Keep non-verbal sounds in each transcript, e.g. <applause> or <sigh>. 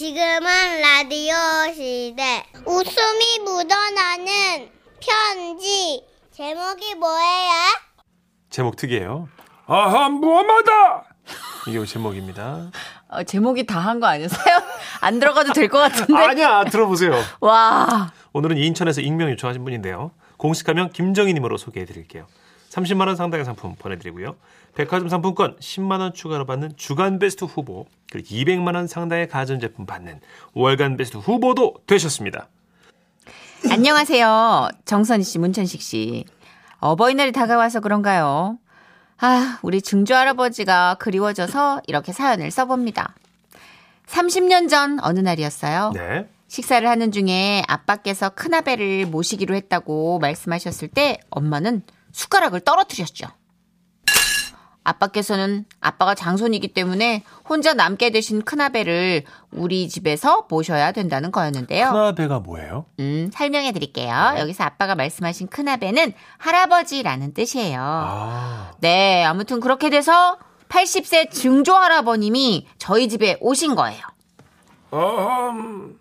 지금은 라디오 시대. 웃음이 묻어나는 편지. 제목이 뭐예요? 제목 특이해요. 아하 무엄하다. 이게 제목입니다. <laughs> 어, 제목이 다 한 거 아니었어요? 안 들어가도 될 것 같은데. <laughs> 아니야 들어보세요. 와. 오늘은 인천에서 익명 요청하신 분인데요. 공식하면 김정희님으로 소개해드릴게요. 30만 원 상당의 상품 보내드리고요. 백화점 상품권 10만 원 추가로 받는 주간 베스트 후보 그리고 200만 원 상당의 가전제품 받는 월간 베스트 후보도 되셨습니다. 안녕하세요. 정선희 씨, 문천식 씨. 어버이날이 다가와서 그런가요? 아, 우리 증조 할아버지가 그리워져서 이렇게 사연을 써봅니다. 30년 전 어느 날이었어요. 네. 식사를 하는 중에 아빠께서 큰아베를 모시기로 했다고 말씀하셨을 때 엄마는 숟가락을 떨어뜨렸죠. 아빠께서는 아빠가 장손이기 때문에 혼자 남게 되신 큰아베를 우리 집에서 모셔야 된다는 거였는데요. 큰아배가 뭐예요? 음, 설명해 드릴게요. 여기서 아빠가 말씀하신 큰아베는 할아버지라는 뜻이에요. 아, 네, 아무튼 그렇게 돼서 80세 증조 할아버님이 저희 집에 오신 거예요. 어흠,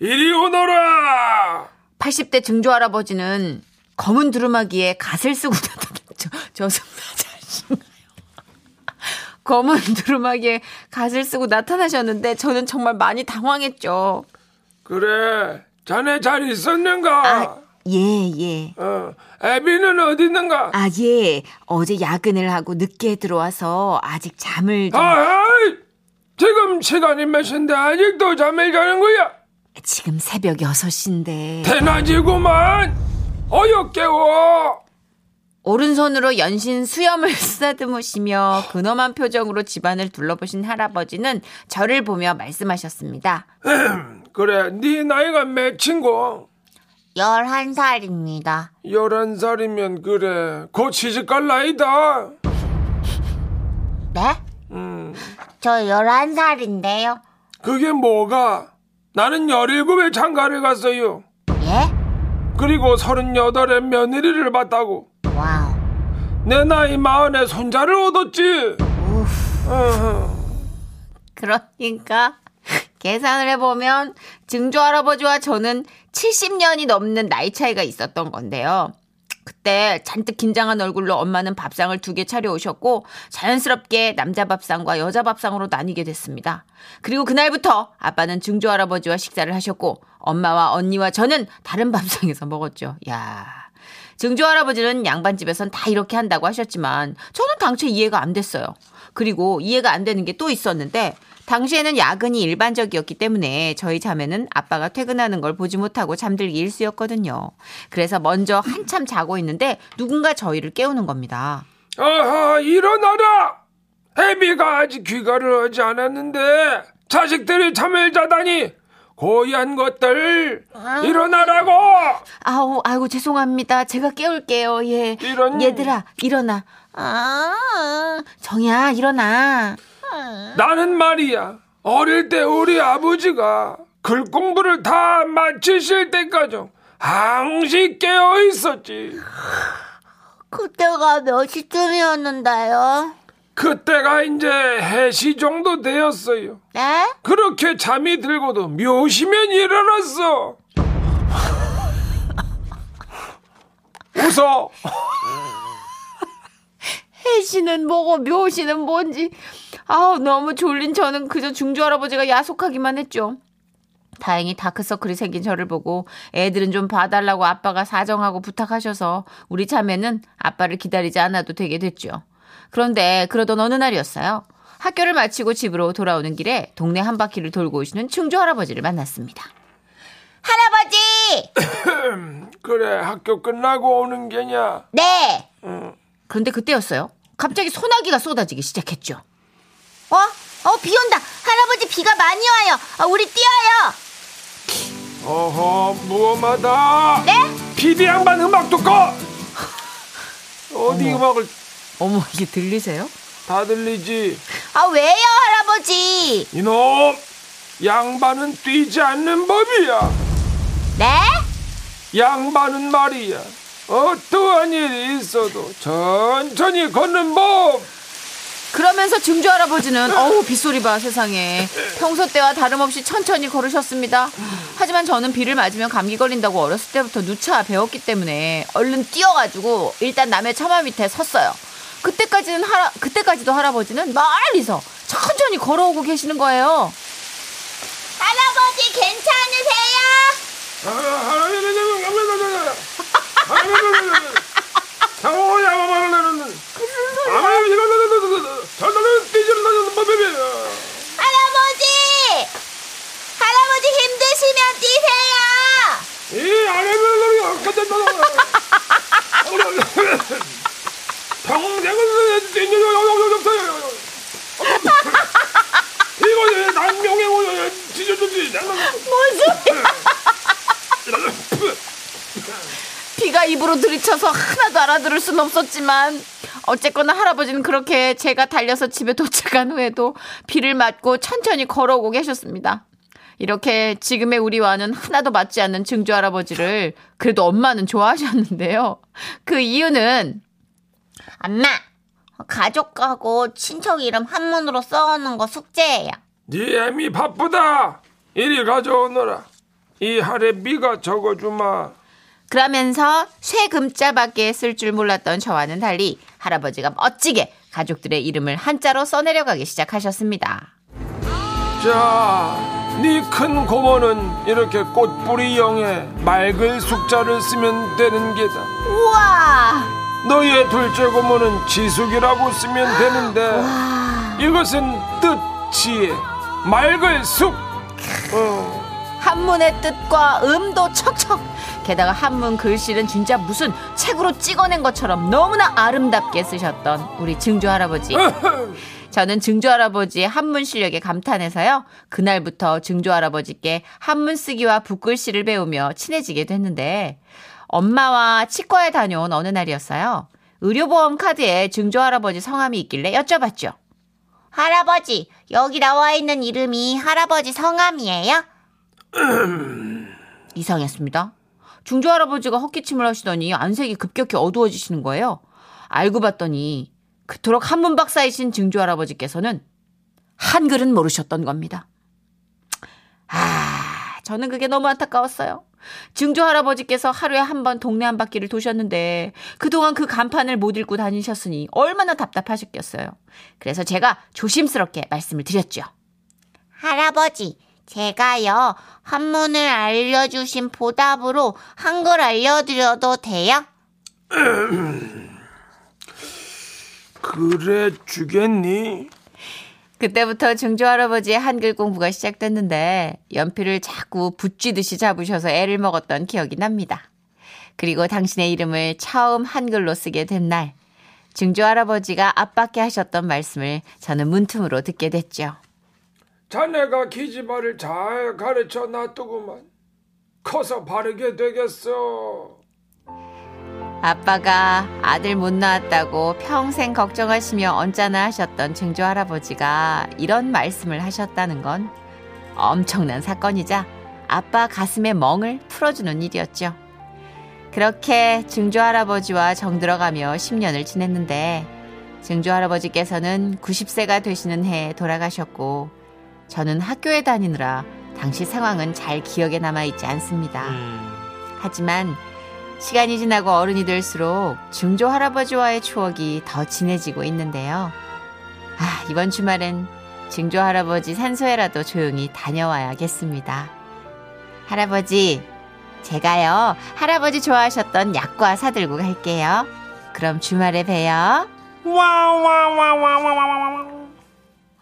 이리 오너라. 80대 증조 할아버지는 검은 두루마기에 갓을 쓰고 <laughs> 나타났죠. 저승사 자신가요? 검은 <laughs> 두루마기에 갓을 쓰고 나타나셨는데 저는 정말 많이 당황했죠. 그래, 자네 잘 있었는가? 아, 예, 예. 어, 애비는 어디 있는가? 아, 예. 어제 야근을 하고 늦게 들어와서 아직 잠을 좀 아이, 지금 시간이 몇 시인데 아직도 잠을 자는 거야? 지금 새벽 6시인데 대낮이구만. 어여 깨워. 오른손으로 연신 수염을 <laughs> 쓰다듬으시며 근엄한 표정으로 집안을 둘러보신 할아버지는 저를 보며 말씀하셨습니다. <clears throat> 그래, 네 나이가 몇 친구? 11살입니다. 열한 살이면 그래, 곧 시집 갈 나이다. 네? 저 11살인데요. 그게 뭐가? 나는 열일곱에 장가를 갔어요. 예? 그리고 서른여덟에 며느리를 봤다고. 내 나이 마흔에 손자를 얻었지. <laughs> 그러니까 계산을 해보면 증조 할아버지와 저는 70년이 넘는 나이 차이가 있었던 건데요. 그때 잔뜩 긴장한 얼굴로 엄마는 밥상을 두 개 차려오셨고 자연스럽게 남자 밥상과 여자 밥상으로 나뉘게 됐습니다. 그리고 그날부터 아빠는 증조 할아버지와 식사를 하셨고 엄마와 언니와 저는 다른 <laughs> 밥상에서 먹었죠. 야. 증조 할아버지는 양반집에선 다 이렇게 한다고 하셨지만 저는 당최 이해가 안 됐어요. 그리고 이해가 안 되는 게 또 있었는데 당시에는 야근이 일반적이었기 때문에 저희 자매는 아빠가 퇴근하는 걸 보지 못하고 잠들기 일쑤였거든요. 그래서 먼저 한참 자고 있는데 누군가 저희를 깨우는 겁니다. 아하, 일어나라! 애비가 아직 귀가를 하지 않았는데, 자식들이 잠을 자다니, 고얀 것들, 일어나라고! 아우, 아이고 죄송합니다. 제가 깨울게요. 예. 이런- 얘들아, 일어나. 아, 정이야, 일어나. 나는 말이야, 어릴 때 우리 아버지가 글 공부를 다 마치실 때까지 항시 깨어 있었지. 그때가 몇 시쯤이었는데요? 그때가 이제 해시 정도 되었어요. 네? 그렇게 잠이 들고도 묘시면 일어났어. 웃어. 해시는 뭐고 묘시는 뭔지. 아우, 너무 졸린 저는 그저 중조 할아버지가 야속하기만 했죠. 다행히 다크서클이 생긴 저를 보고 애들은 좀 봐달라고 아빠가 사정하고 부탁하셔서 우리 자매는 아빠를 기다리지 않아도 되게 됐죠. 그런데 그러던 어느 날이었어요. 학교를 마치고 집으로 돌아오는 길에 동네 한 바퀴를 돌고 오시는 충조 할아버지를 만났습니다. 할아버지! <coughs> 그래 학교 끝나고 오는 게냐? 네. 그런데 그때였어요. 갑자기 소나기가 쏟아지기 시작했죠. 어? 어, 비 온다. 할아버지 비가 많이 와요. 어, 우리 뛰어요. 어허 무엄하다. 네? 피디 양반 음악도 꺼. 어디 음악을 어머, 이게 들리세요? 다 들리지? 아, 왜요, 할아버지? 이놈 양반은 뛰지 않는 법이야. 네? 양반은 말이야. 어떠한 일이 있어도 천천히 걷는 법. 그러면서 증조 할아버지는 어우 빗소리 봐 세상에 평소 때와 다름없이 천천히 걸으셨습니다. 하지만 저는 비를 맞으면 감기 걸린다고 어렸을 때부터 누차 배웠기 때문에 얼른 뛰어가지고 일단 남의 처마 밑에 섰어요. 그때까지는 할아 그때까지도 할아버지는 멀리서 천천히 걸어오고 계시는 거예요. 할아버지 괜찮으세요? 할아버지! 할아버지 힘드시면 뛰세요! 이 지져주지. <laughs> 비가 입으로 들이쳐서 하나도 알아들을 순 없었지만 어쨌거나 할아버지는 그렇게 제가 달려서 집에 도착한 후에도 비를 맞고 천천히 걸어오고 계셨습니다. 이렇게 지금의 우리와는 하나도 맞지 않는 증조 할아버지를 그래도 엄마는 좋아하셨는데요. 그 이유는 엄마, 가족하고 친척 이름 한문으로 써놓는 거 숙제예요. 네 애미 바쁘다. 이리 가져오너라. 이 할에 미가 적어주마. 그러면서 쇠 금자밖에 쓸 줄 몰랐던 저와는 달리 할아버지가 멋지게 가족들의 이름을 한자로 써내려가기 시작하셨습니다. 자, 네 큰 고모는 이렇게 꽃뿌리 영에 맑을 숙자를 쓰면 되는 게다. 우와! 너희의 둘째 고모는 지숙이라고 쓰면 되는데 <gasps> 이것은 뜻, 지혜, 맑을 숙. 어. 한문의 뜻과 음도 척척. 게다가 한문 글씨는 진짜 무슨 책으로 찍어낸 것처럼 너무나 아름답게 쓰셨던 우리 증조 할아버지. <laughs> 저는 증조 할아버지의 한문 실력에 감탄해서요. 그날부터 증조 할아버지께 한문 쓰기와 붓글씨를 배우며 친해지게 됐는데 엄마와 치과에 다녀온 어느 날이었어요. 의료보험 카드에 증조 할아버지 성함이 있길래 여쭤봤죠. 할아버지, 여기 나와 있는 이름이 할아버지 성함이에요? <clears throat> 이상했습니다. 중조 할아버지가 헛기침을 하시더니 안색이 급격히 어두워지시는 거예요. 알고 봤더니 그토록 한문 박사이신 증조 할아버지께서는 한글은 모르셨던 겁니다. 아, 저는 그게 너무 안타까웠어요. 증조 할아버지께서 하루에 한 번 동네 한 바퀴를 도셨는데 그동안 그 간판을 못 읽고 다니셨으니 얼마나 답답하셨겠어요. 그래서 제가 조심스럽게 말씀을 드렸죠. 할아버지, 제가요, 한문을 알려주신 보답으로 한글 알려드려도 돼요? <clears throat> 그래 주겠니? 그때부터 증조 할아버지의 한글 공부가 시작됐는데 연필을 자꾸 붙쥐듯이 잡으셔서 애를 먹었던 기억이 납니다. 그리고 당신의 이름을 처음 한글로 쓰게 된 날, 증조 할아버지가 앞밖에 하셨던 말씀을 저는 문틈으로 듣게 됐죠. 자네가 기지발을 잘 가르쳐 놔두구만. 커서 바르게 되겠어. 아빠가 아들 못 낳았다고 평생 걱정하시며 언짢아 하셨던 증조 할아버지가 이런 말씀을 하셨다는 건 엄청난 사건이자 아빠 가슴의 멍을 풀어주는 일이었죠. 그렇게 증조 할아버지와 정들어가며 10년을 지냈는데 증조 할아버지께서는 90세가 되시는 해에 돌아가셨고 저는 학교에 다니느라 당시 상황은 잘 기억에 남아있지 않습니다. 음, 하지만 시간이 지나고 어른이 될수록 증조 할아버지와의 추억이 더 진해지고 있는데요. 아, 이번 주말엔 증조 할아버지 산소에라도 조용히 다녀와야겠습니다. 할아버지, 제가요, 할아버지 좋아하셨던 약과 사들고 갈게요. 그럼 주말에 봬요. 아,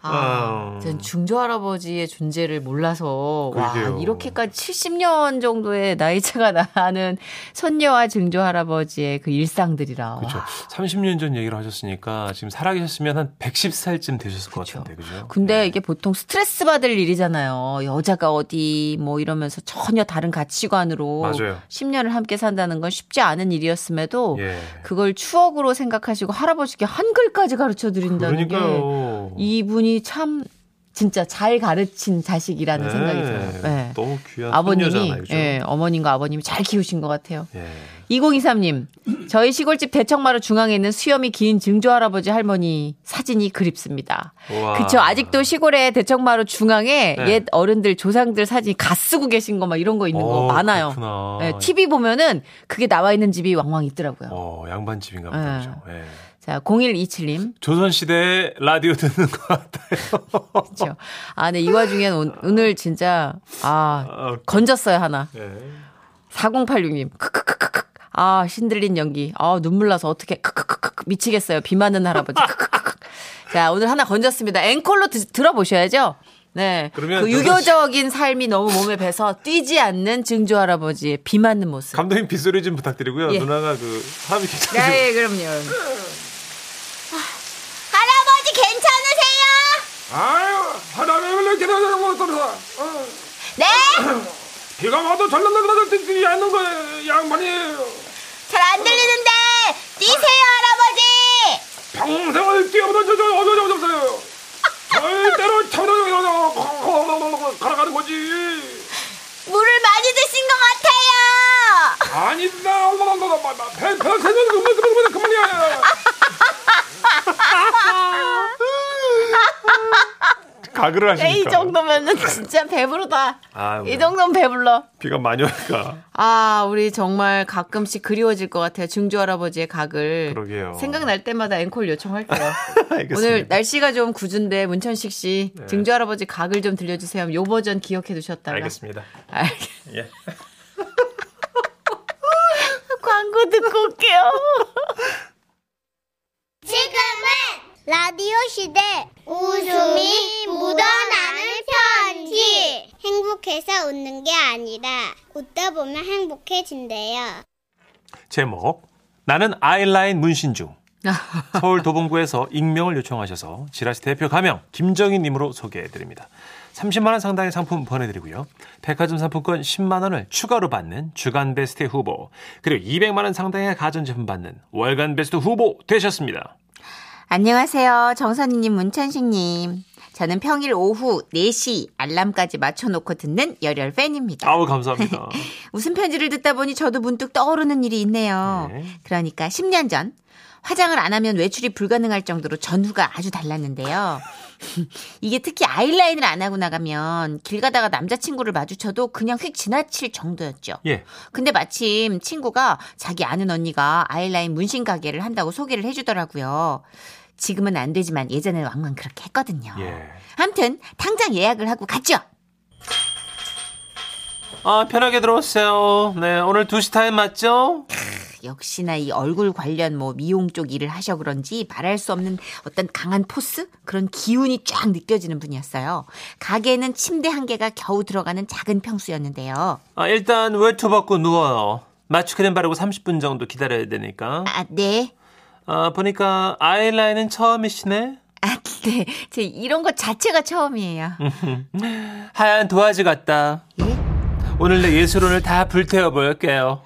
아. 전 중조 할아버지의 존재를 몰라서 와 그러게요. 이렇게까지 70년 정도의 나이 차가 <laughs> 나는 손녀와 증조 할아버지의 그 일상들이라. 그렇죠. 와. 30년 전 얘기를 하셨으니까 지금 살아계셨으면 한 110살쯤 되셨을 것 그쵸. 같은데, 그죠? 근데 이게 보통 스트레스 받을 일이잖아요. 여자가 어디 뭐 이러면서 전혀 다른 가치관으로 맞아요. 10년을 함께 산다는 건 쉽지 않은 일이었음에도 예. 그걸 추억으로 생각하시고 할아버지께 한글까지 가르쳐 드린다는 게. 이분이 참 진짜 잘 가르친 자식이라는 네, 생각이 들어요. 네. 너무 귀한 아버님이? 예, 어머님과 아버님이 잘 키우신 것 같아요. 예. 2023님, 저희 시골집 대청마루 중앙에 있는 수염이 긴 증조 할아버지 할머니 사진이 그립습니다. 우와. 그쵸. 아직도 시골에 대청마루 중앙에 네. 옛 어른들, 조상들 사진이 가 쓰고 계신 거 막 이런 거 있는 거 어, 많아요. 그렇구나. 네, TV 보면은 그게 나와 있는 집이 왕왕 있더라고요. 어, 양반 집인가 보다. 네. 그죠? 예. 자, 0127님. 조선시대 라디오 듣는 것 같아요. <laughs> 그렇죠. 아, 네, 이 와중엔 오- 오늘 진짜, 아, 아, 건졌어요, 하나. 예. 4086님. 크크크크크. 아, 신들린 연기. 아, 눈물 나서 어떻게 크크크크 미치겠어요. 비 맞는 할아버지. 크크크크. 자, 오늘 하나 건졌습니다. 앵콜로 드- 들어보셔야죠. 네. 그러면 그 유교적인 삶이 너무 몸에 배서 뛰지 않는 증조 할아버지의 비 맞는 모습. 감독님 빗소리 좀 부탁드리고요. 예. 누나가 그 사람이 괜찮으세요? 네, 예, 그럼요. 할아버지 괜찮으세요? 아유 하나님을 기다려 못하다 어. 네? 비가 와도 전란나들 뛰지 않는 거예요 양반이 잘 안 들리는데 뛰세요 할아버지. 평생을 뛰어보던 저저 어저저저어요 절대로 청소년 갈아가는 거지 물을 많이 드신 것 같아요. 아니다 배배세는 그만 그만 그만이야 가글을 하시니까. 이 정도면은 진짜 배부르다. 아, 이 정도면 배불러. 비가 많이 오니까. 아, 우리 정말 가끔씩 그리워질 것 같아요. 증조 할아버지의 각을. 그러게요. 생각날 때마다 앵콜 요청할게요. <laughs> 오늘 날씨가 좀 굳은데 문천식 씨 네. 증조 할아버지 각을 좀 들려주세요. 요 버전 기억해 두셨다가. 알겠습니다. 알- 예. <laughs> 광고 듣고 올게요. 지금은 라디오 시대 웃음이 묻어나는 편지 행복해서 웃는 게 아니라 웃다 보면 행복해진대요 제목 나는 아이라인 문신 중 <laughs> 서울 도봉구에서 익명을 요청하셔서 지라시 대표 가명 김정희님으로 소개해드립니다. 30만 원 상당의 상품 보내드리고요. 백화점 상품권 10만 원을 추가로 받는 주간 베스트 후보 그리고 200만 원 상당의 가전제품 받는 월간 베스트 후보 되셨습니다. 안녕하세요. 정선희님, 문천식님. 저는 평일 오후 4시 알람까지 맞춰놓고 듣는 열혈 팬입니다. 아우 감사합니다. <laughs> 웃음 편지를 듣다 보니 저도 문득 떠오르는 일이 있네요. 네. 그러니까 10년 전 화장을 안 하면 외출이 불가능할 정도로 전후가 아주 달랐는데요. <laughs> 이게 특히 아이라인을 안 하고 나가면 길 가다가 남자친구를 마주쳐도 그냥 휙 지나칠 정도였죠. 예. 근데 마침 친구가 자기 아는 언니가 아이라인 문신 가게를 한다고 소개를 해주더라고요. 지금은 안 되지만 예전에는 왕왕 그렇게 했거든요. 예. 아무튼 당장 예약을 하고 갔죠. 아 편하게 들어오세요. 네 오늘 2시 타임 맞죠? 역시나 이 얼굴 관련 뭐 미용 쪽 일을 하셔 그런지 말할 수 없는 어떤 강한 포스 그런 기운이 쫙 느껴지는 분이었어요. 가게에는 침대 한 개가 겨우 들어가는 작은 평수였는데요. 아 일단 외투 벗고 누워요. 마취크림 바르고 30분 정도 기다려야 되니까. 아, 네. 아, 보니까 아이라인은 처음이시네? 아, 네. 제 이런 거 자체가 처음이에요. <laughs> 하얀 도화지 같다. 오늘 내 예술혼을 다 불태워 볼게요.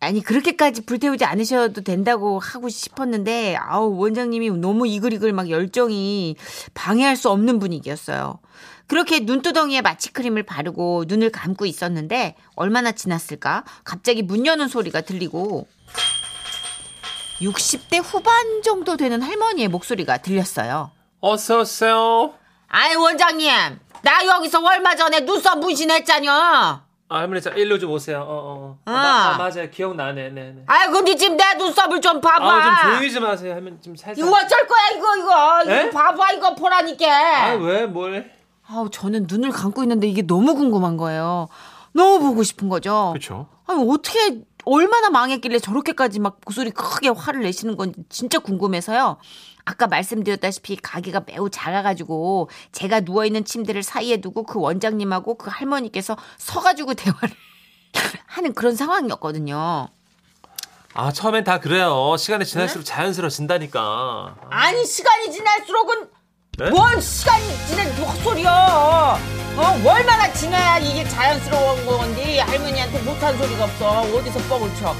아니 그렇게까지 불태우지 않으셔도 된다고 하고 싶었는데 아우 원장님이 너무 이글이글 막 열정이 방해할 수 없는 분위기였어요. 그렇게 눈두덩이에 마취크림을 바르고 눈을 감고 있었는데 얼마나 지났을까? 갑자기 문 여는 소리가 들리고 60대 후반 정도 되는 할머니의 목소리가 들렸어요. 어서 오세요. 아이 원장님 나 여기서 얼마 전에 눈썹 문신했잖여. 아, 할머니, 자, 일로 좀 오세요. 어, 어. 아, 아. 마- 아, 맞아요. 기억나네. 네, 네. 아이 근데 지금 내 눈썹을 좀 봐봐. 아, 좀 조용히 좀 하세요. 할머니, 좀 살짝. 이거 어쩔 거야 이거 이거 에? 이거 봐봐 이거 보라니까 아, 왜, 뭘. 아우 저는 눈을 감고 있는데 이게 너무 궁금한 거예요 너무 보고 싶은 거죠 그쵸. 아니 어떻게 얼마나 망했길래 저렇게까지 막 목소리 크게 화를 내시는 건지 진짜 궁금해서요 아까 말씀드렸다시피 가게가 매우 작아가지고 제가 누워있는 침대를 사이에 두고 그 원장님하고 그 할머니께서 서가지고 대화를 <laughs> 하는 그런 상황이었거든요 아, 처음엔 다 그래요. 시간이 지날수록 자연스러워진다니까. 아니 시간이 지날수록은 네? 뭔 시간이 지난 헛소리야 어 얼마나 지나야 이게 자연스러운 건데 할머니한테 못한 소리가 없어 어디서 뻥을 쳐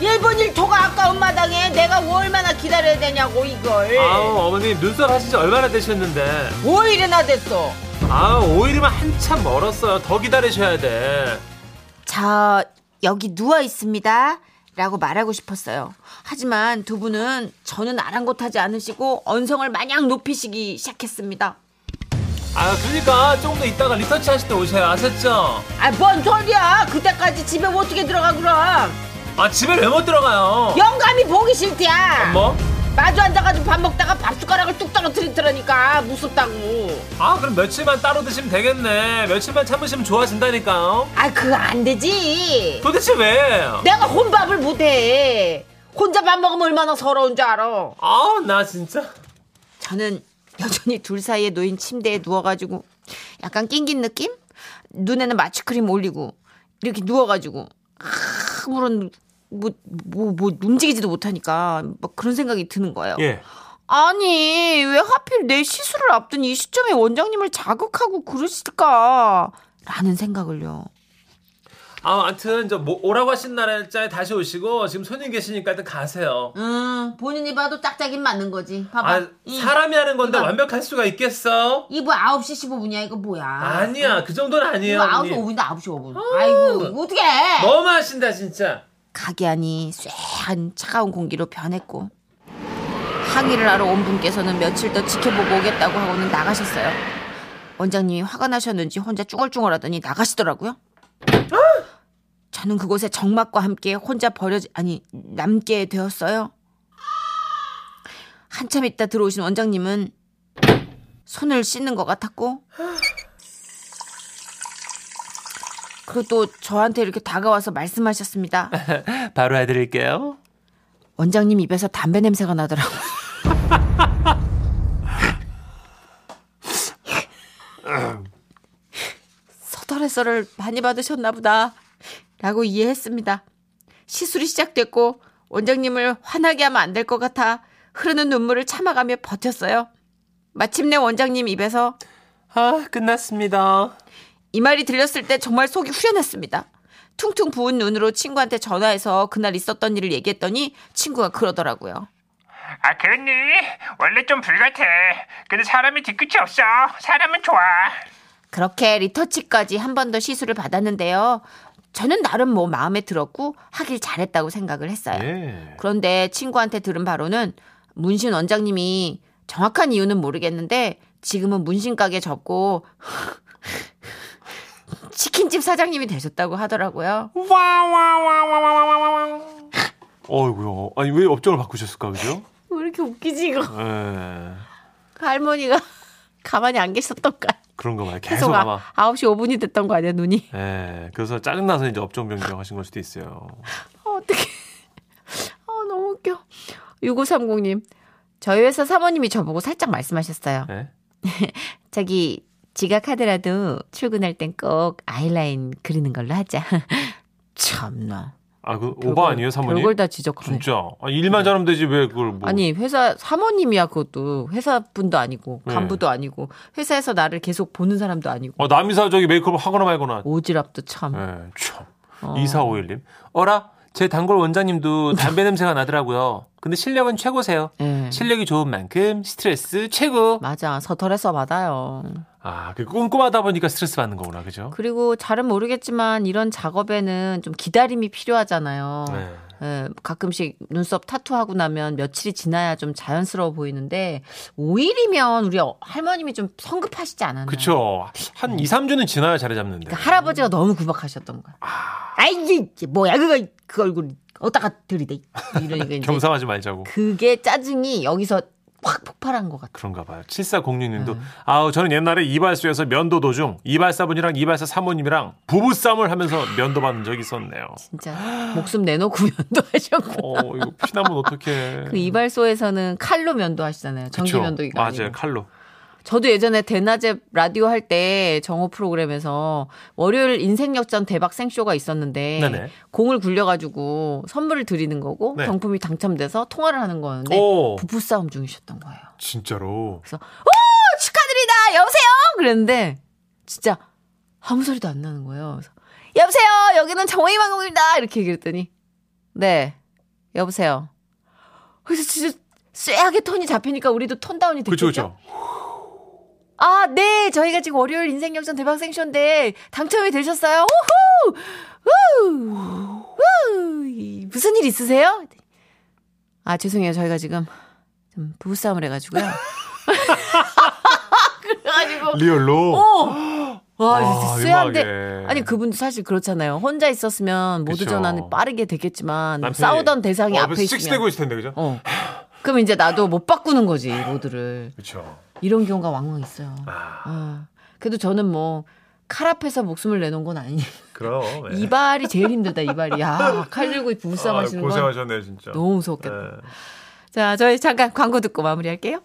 1분 1초가 아까운 마당에 내가 얼마나 기다려야 되냐고 이걸 아우, 어머니, 눈썹 하신 지 얼마나 되셨는데. 5일이나 됐어 아, 5일이면 한참 멀었어요. 더 기다리셔야 돼. 저 여기 누워 있습니다. 라고 말하고 싶었어요. 하지만 두 분은 저는 아랑곳하지 않으시고 언성을 마냥 높이시기 시작했습니다. 아, 그러니까 조금 더 있다가 리터치 하실 때 오셔요. 아셨죠? 아, 뭔 소리야? 그때까지 집에 어떻게 들어가 그럼? 아, 집에 왜 못 들어가요? 영감이 보기 싫대야. 뭐? 마주 앉아가지고 밥 먹다가 밥 숟가락을 뚝 떨어뜨리더라니까 무섭다고. 아, 그럼 며칠만 따로 드시면 되겠네. 며칠만 참으시면 좋아진다니까요. 아, 그거 안 되지. 도대체 왜? 내가 혼밥 을 못해. 혼자 밥 먹으면 얼마나 서러운 줄 알아. 아, 나 진짜. 저는 여전히 둘 사이에 놓인 침대에 누워가지고 약간 낑긴 느낌? 눈에는 마취크림 올리고 이렇게 누워가지고 아무런 뭐, 뭐, 뭐 움직이지도 못하니까 막 그런 생각이 드는 거예요. 예. 아니 왜 하필 내 시술을 앞둔 이 시점에 원장님을 자극하고 그러실까? 라는 생각을요. 아, 아무튼 저 뭐, 오라고 하신 날짜에 다시 오시고 지금 손님 계시니까 일단 가세요. 음 본인이 봐도 짝짝이 맞는 거지. 봐봐. 아, 사람이 하는 건데 이봐. 완벽할 수가 있겠어? 이거 9시 15분이야 이거 뭐야? 아니야, 그 정도는 아니에요. 이거 9시 언니. 5분인데 9시 5분. 아이고 이거 어떻게 해? 너무 하신다, 진짜. 가게 안이 쇠한 차가운 공기로 변했고 항의를 하러 온 분께서는 며칠 더 지켜보고 오겠다고 하고는 나가셨어요. 원장님이 화가 나셨는지 혼자 쭈글쭈글하더니 나가시더라고요. 저는 그곳에 정막과 함께 혼자 버려지 아니 남게 되었어요. 한참 있다 들어오신 원장님은 손을 씻는 것 같았고 그리고 또 저한테 이렇게 다가와서 말씀하셨습니다. <laughs> 바로 해드릴게요. 원장님 입에서 담배 냄새가 나더라고요. <laughs> <laughs> 서덜해서를 많이 받으셨나 보다. 라고 이해했습니다. 시술이 시작됐고 원장님을 화나게 하면 안 될 것 같아 흐르는 눈물을 참아가며 버텼어요. 마침내 원장님 입에서 아, 끝났습니다. 이 말이 들렸을 때 정말 속이 후련했습니다. 퉁퉁 부은 눈으로 친구한테 전화해서 그날 있었던 일을 얘기했더니 친구가 그러더라고요. 아, 그랬니? 원래 좀 불같아. 근데 사람이 뒤끝이 없어. 사람은 좋아. 그렇게 리터치까지 한 번 더 시술을 받았는데요. 저는 나름 뭐 마음에 들었고 하길 잘했다고 생각을 했어요. 예. 그런데 친구한테 들은 바로는 문신 원장님이 정확한 이유는 모르겠는데 지금은 문신 가게 접고 <laughs> 치킨집 사장님이 되셨다고 하더라고요. 어이구요. 아니, 왜 업종을 바꾸셨을까, 그죠? 왜 이렇게 웃기지 이거? 예. 그 할머니가 <laughs> 가만히 안 계셨던가. 그런 거 봐요. 계속 계속 아마. 아, 9시 5분이 됐던 거 아니야 눈이? 예. 그래서 짜증나서 이제 업종 변경하신 걸 수도 있어요. 아, 어떡해. 아, 너무 웃겨. 6530님. 저희 회사 사모님이 저보고 살짝 말씀하셨어요. 예. <laughs> 저기, 지각하더라도 출근할 땐 꼭 아이라인 그리는 걸로 하자. <laughs> 참나. 아, 그 별걸- 오바 아니에요, 사모님? 별걸 다 지적하네. 진짜. 아, 일만 잘하면 되지, 왜 그걸 뭐. 아니, 회사 사모님이야, 그것도. 회사 분도 아니고, 네. 간부도 아니고, 회사에서 나를 계속 보는 사람도 아니고, 어, 남이사 저기 메이크업 하거나 말거나. 오지랖도 참. 예, 참. 어. 2451님. 어라? 제 단골 원장님도 담배 냄새가 나더라고요. 근데 실력은 최고세요. 예. 실력이 좋은 만큼 스트레스 최고. 맞아. 서털해서 받아요. 아, 그 꼼꼼하다 보니까 스트레스 받는 거구나, 그죠? 그리고 잘은 모르겠지만 이런 작업에는 좀 기다림이 필요하잖아요. 네. 예, 가끔씩 눈썹 타투하고 나면 며칠이 지나야 좀 자연스러워 보이는데 5일이면 우리 어- 할머님이 좀 성급하시지 않았나요? 그쵸. 한 2, 3주는 지나야 자리 잡는데. 그러니까 할아버지가 너무 구박하셨던 거야. 아, 이게 뭐야 그거 그 얼굴 어디다가 들이대 이러니까 이제 <laughs> 겸상하지 말자고. 그게 짜증이 여기서 확 폭발한 것 같아. 그런가 봐요. 7406님도 네. 아우 저는 옛날에 이발소에서 면도 도중 이발사분이랑 이발사 사모님이랑 부부싸움을 하면서 면도 받은 적이 있었네요. 진짜 목숨 내놓고 <laughs> 면도 하셨고. 어 이거 피나면 어떡해. 그 이발소에서는 칼로 면도 하시잖아요. 전기? 면도기가 맞아요. 칼로. 저도 예전에 대낮에 라디오 할 때 정오 프로그램에서 월요일 인생 역전 대박 생쇼가 있었는데 네네. 공을 굴려가지고 선물을 드리는 거고 네. 경품이 당첨돼서 통화를 하는 거였는데 오. 부부 싸움 중이셨던 거예요. 진짜로. 오 축하드립니다 여보세요 그랬는데 진짜 아무 소리도 안 나는 거예요. 그래서 여보세요 여기는 정호희망공입니다 이렇게 얘기했더니 네 여보세요. 그래서 진짜 쎄하게 톤이 잡히니까 우리도 톤 다운이 됐겠죠. 그쵸. 아, 네. 저희가 지금 월요일 인생 역전 대박 생쇼인데 당첨이 되셨어요. 우후! 우! 우! 무슨 일 있으세요? 아, 죄송해요. 저희가 지금 좀 부부싸움을 해 가지고요. <laughs> 그래 가지고. 리얼로. 어! 와, 아, 쎄한데. 아니, 그분도 사실 그렇잖아요. 혼자 있었으면 모두 그쵸. 전화는 빠르게 되겠지만, 싸우던 대상이 어, 앞에 씩씩 있으면. 대고 있을 텐데 그죠? 어. 그럼 이제 나도 못 바꾸는 거지, 모두를. 그렇죠. 이런 경우가 왕왕 있어요. 아, 어. 그래도 저는 뭐, 칼 앞에서 목숨을 내놓은 건 아니니. 그럼. <laughs> 네. 이발이 제일 힘들다, 이발이. 야, 칼 들고 부부싸움 아, 하시는 건 고생하셨네 진짜. 너무 무섭겠다. 네. 자, 저희 잠깐 광고 듣고 마무리할게요.